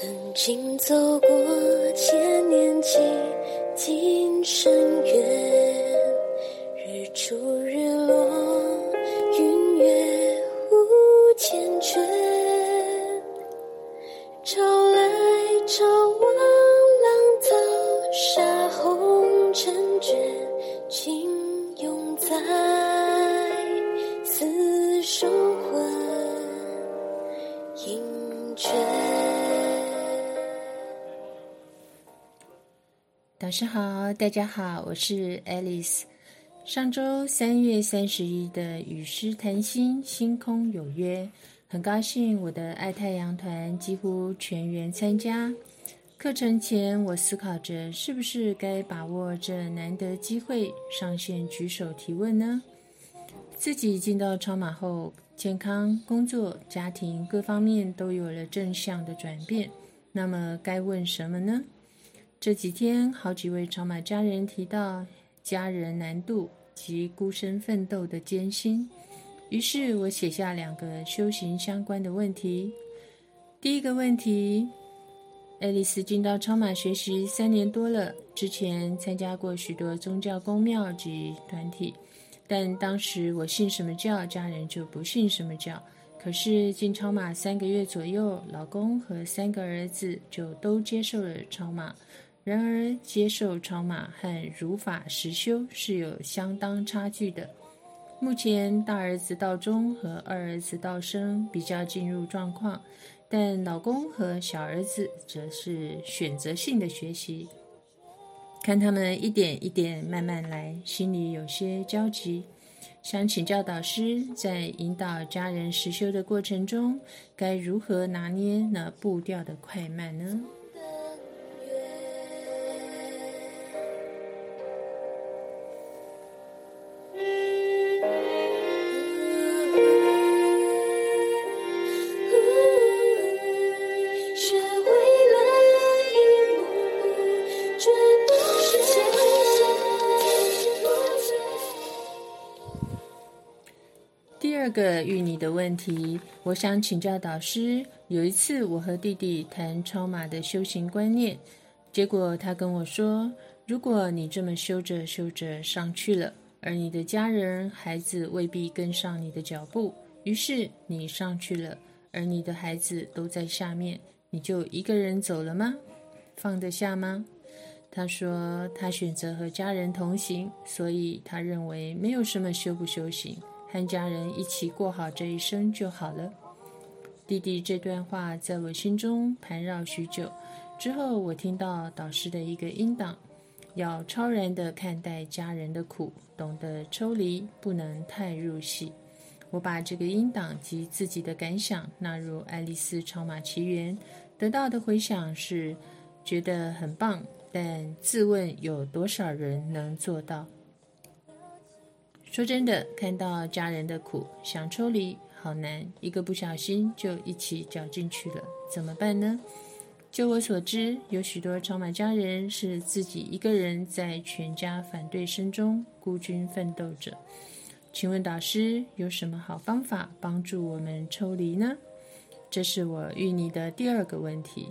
曾经走过千年几经深渊，日出日落，老师好，大家好，我是 Alice。上周三月三十一的与诗谈心，星空有约，很高兴我的爱太阳团几乎全员参加。课程前，我思考着是不是该把握这难得机会上线举手提问呢？自己进到超马后，健康、工作、家庭各方面都有了正向的转变，那么该问什么呢？这几天，好几位超马家人提到家人难度及孤身奋斗的艰辛，于是我写下两个修行相关的问题。第一个问题：爱丽丝进到超马学习三年多了，之前参加过许多宗教公庙及团体，但当时我信什么教，家人就不信什么教。可是进超马三个月左右，老公和三个儿子就都接受了超马。然而，接受超马和如法实修是有相当差距的。目前，大儿子道中和二儿子道生比较进入状况，但老公和小儿子则是选择性的学习。看他们一点一点慢慢来，心里有些焦急，想请教导师，在引导家人实修的过程中，该如何拿捏那步调的快慢呢？二个遇你的问题，我想请教导师。有一次，我和弟弟谈超马的修行观念，结果他跟我说：“如果你这么修着修着上去了，而你的家人、孩子未必跟上你的脚步，于是你上去了，而你的孩子都在下面，你就一个人走了吗？放得下吗？”他说他选择和家人同行，所以他认为没有什么修不修行。和家人一起过好这一生就好了。弟弟这段话在我心中盘绕许久。之后，我听到导师的一个音档，要超然的看待家人的苦，懂得抽离，不能太入戏。我把这个音档及自己的感想纳入《爱丽丝超马奇缘》，得到的回响是觉得很棒，但自问有多少人能做到？说真的，看到家人的苦，想抽离好难，一个不小心就一起搅进去了，怎么办呢？就我所知，有许多超马家人是自己一个人在全家反对声中孤军奋斗着。请问导师有什么好方法帮助我们抽离呢？这是我遇你的第二个问题。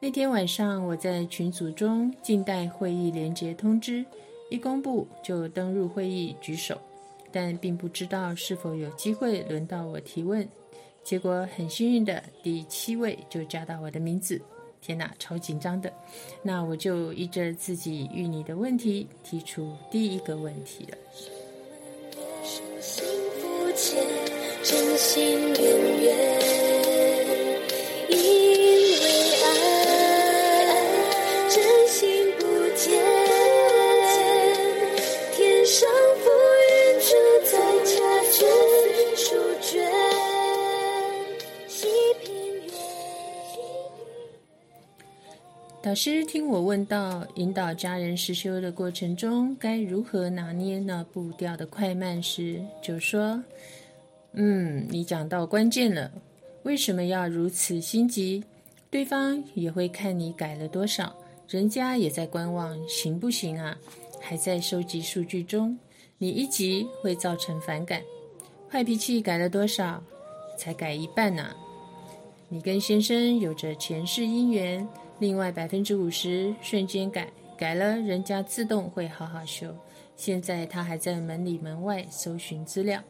那天晚上，我在群组中静待会议连接通知。一公布就登入会议举手，但并不知道是否有机会轮到我提问。结果很幸运的第七位就加到我的名字，天哪，超紧张的！那我就依着自己与你的问题提出第一个问题了。导师听我问到引导家人实修的过程中，该如何拿捏那步调的快慢时，就说：“嗯，你讲到关键了。为什么要如此心急？对方也会看你改了多少，人家也在观望，行不行啊？还在收集数据中。你一急会造成反感。坏脾气改了多少？才改一半呢、你跟先生有着前世姻缘，另外百分之五十瞬间改改了，人家自动会好好修。现在他还在门里门外搜寻资料。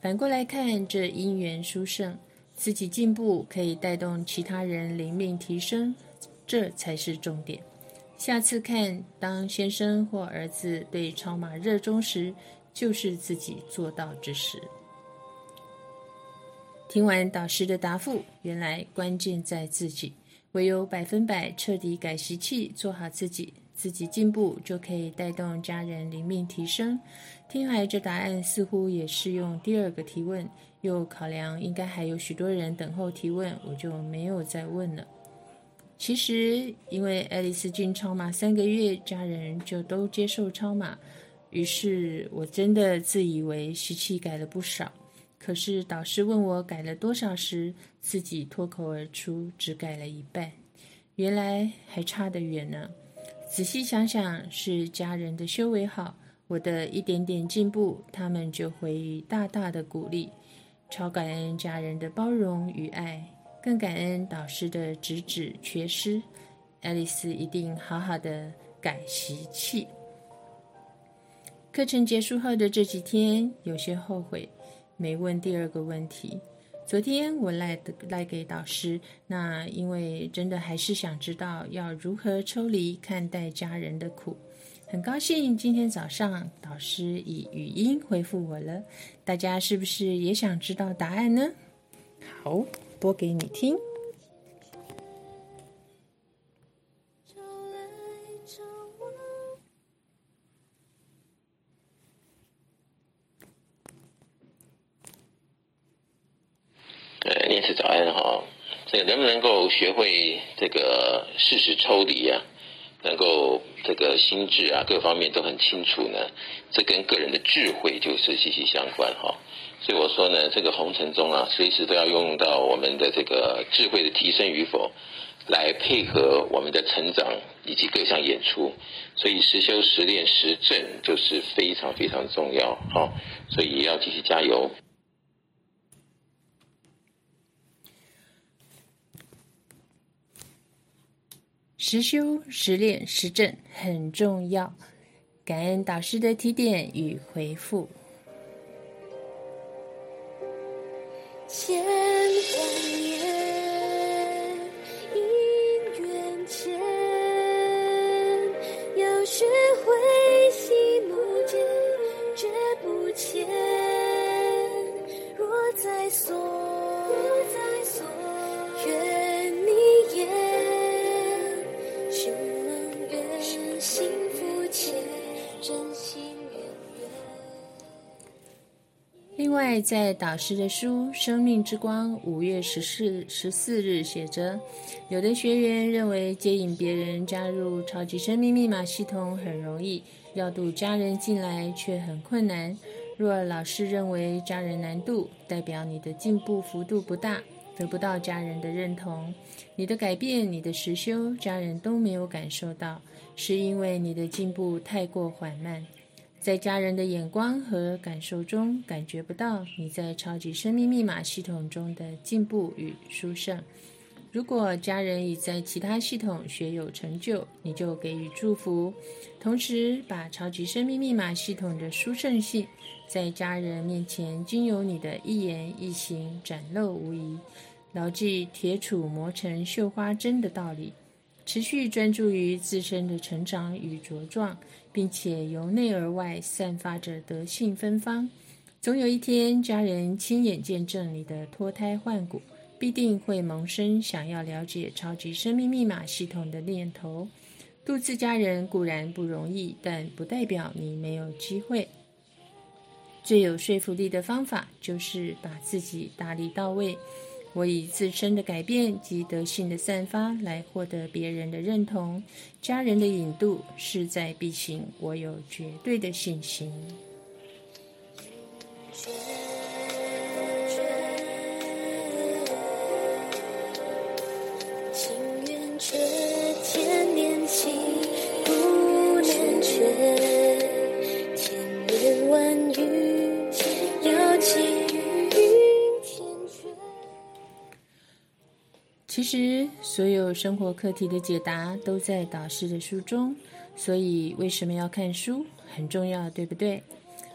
反过来看，这因缘殊胜，自己进步可以带动其他人灵命提升，这才是重点。下次看，当先生或儿子对超马热衷时，就是自己做到之时。听完导师的答复，原来关键在自己，唯有百分百彻底改习气，做好自己，自己进步就可以带动家人灵命提升。听来这答案似乎也适用第二个提问，又考量应该还有许多人等候提问，我就没有再问了。其实因为爱丽丝进超马三个月，家人就都接受超马，于是我真的自以为习气改了不少。可是导师问我改了多少时，自己脱口而出只改了一半，原来还差得远呢。仔细想想，是家人的修为好，我的一点点进步，他们就会大大的鼓励。超感恩家人的包容与爱，更感恩导师的直指缺失。爱丽丝一定好好的改习气。课程结束后的这几天，有些后悔。没问第二个问题。昨天我赖的赖给导师，那因为真的还是想知道要如何抽离看待家人的苦。很高兴今天早上导师以语音回复我了，大家是不是也想知道答案呢？好，播给你听。能够学会这个事实抽离啊？能够这个心智啊各方面都很清楚呢？这跟个人的智慧就是息息相关哈。所以我说呢，这个红尘中啊，随时都要用到我们的这个智慧的提升与否，来配合我们的成长以及各项演出。所以实修实练实证就是非常非常重要哈。所以也要继续加油。实修、实练、实证很重要。感恩导师的提点与回复。外，在导师的书《生命之光》五月十四十四日写着，有的学员认为接引别人加入超级生命密码系统很容易，要渡家人进来却很困难。若老师认为家人难度，代表你的进步幅度不大，得不到家人的认同。你的改变、你的实修，家人都没有感受到，是因为你的进步太过缓慢。在家人的眼光和感受中，感觉不到你在超级生命密码系统中的进步与殊胜。如果家人已在其他系统学有成就，你就给予祝福，同时把超级生命密码系统的殊胜性在家人面前，经由你的一言一行展露无遗。牢记铁杵磨成绣花针的道理。持续专注于自身的成长与茁壮，并且由内而外散发着德性芬芳。总有一天，家人亲眼见证你的脱胎换骨，必定会萌生想要了解超级生命密码系统的念头。度自家人固然不容易，但不代表你没有机会。最有说服力的方法，就是把自己打理到位。我以自身的改变及德性的散发来获得别人的认同，家人的引渡势在必行，我有绝对的信心。所有生活课题的解答都在导师的书中，所以为什么要看书很重要，对不对？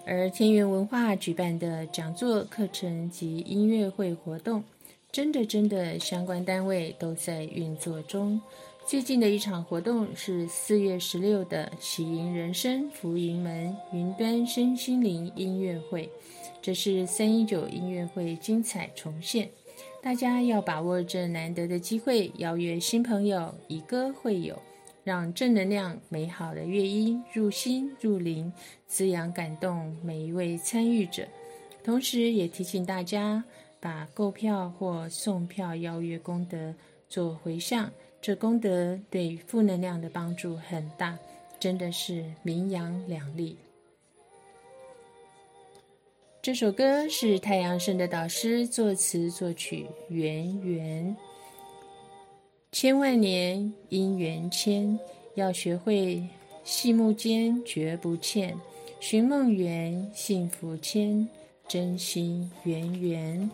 而天元文化举办的讲座、课程及音乐会活动，真的真的相关单位都在运作中。最近的一场活动是四月十六的喜迎人生福迎门云端身心灵音乐会，这是三一九音乐会精彩重现。大家要把握这难得的机会，邀约新朋友，以歌会友，让正能量、美好的乐音入心入灵，滋养感动每一位参与者。同时，也提醒大家，把购票或送票邀约功德做回向。这功德对负能量的帮助很大，真的是名扬两利。这首歌是太阳神的导师作词作曲，圆圆。千万年姻缘牵，要学会细目间绝不欠，寻梦圆幸福牵，真心圆圆。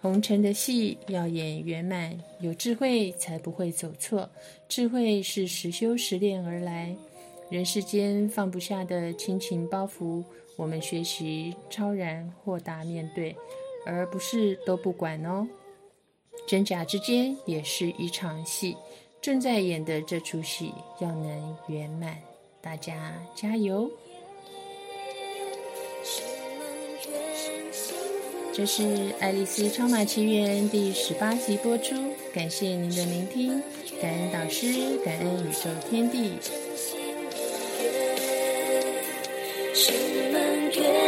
红尘的戏要演圆满，有智慧才不会走错。智慧是实修实练而来。人世间放不下的亲情包袱，我们学习超然豁达面对，而不是都不管哦。真假之间也是一场戏，正在演的这出戏要能圆满，大家加油！这是《爱丽丝超马奇缘》第十八集播出，感谢您的聆听，感恩导师，感恩宇宙天地。forget.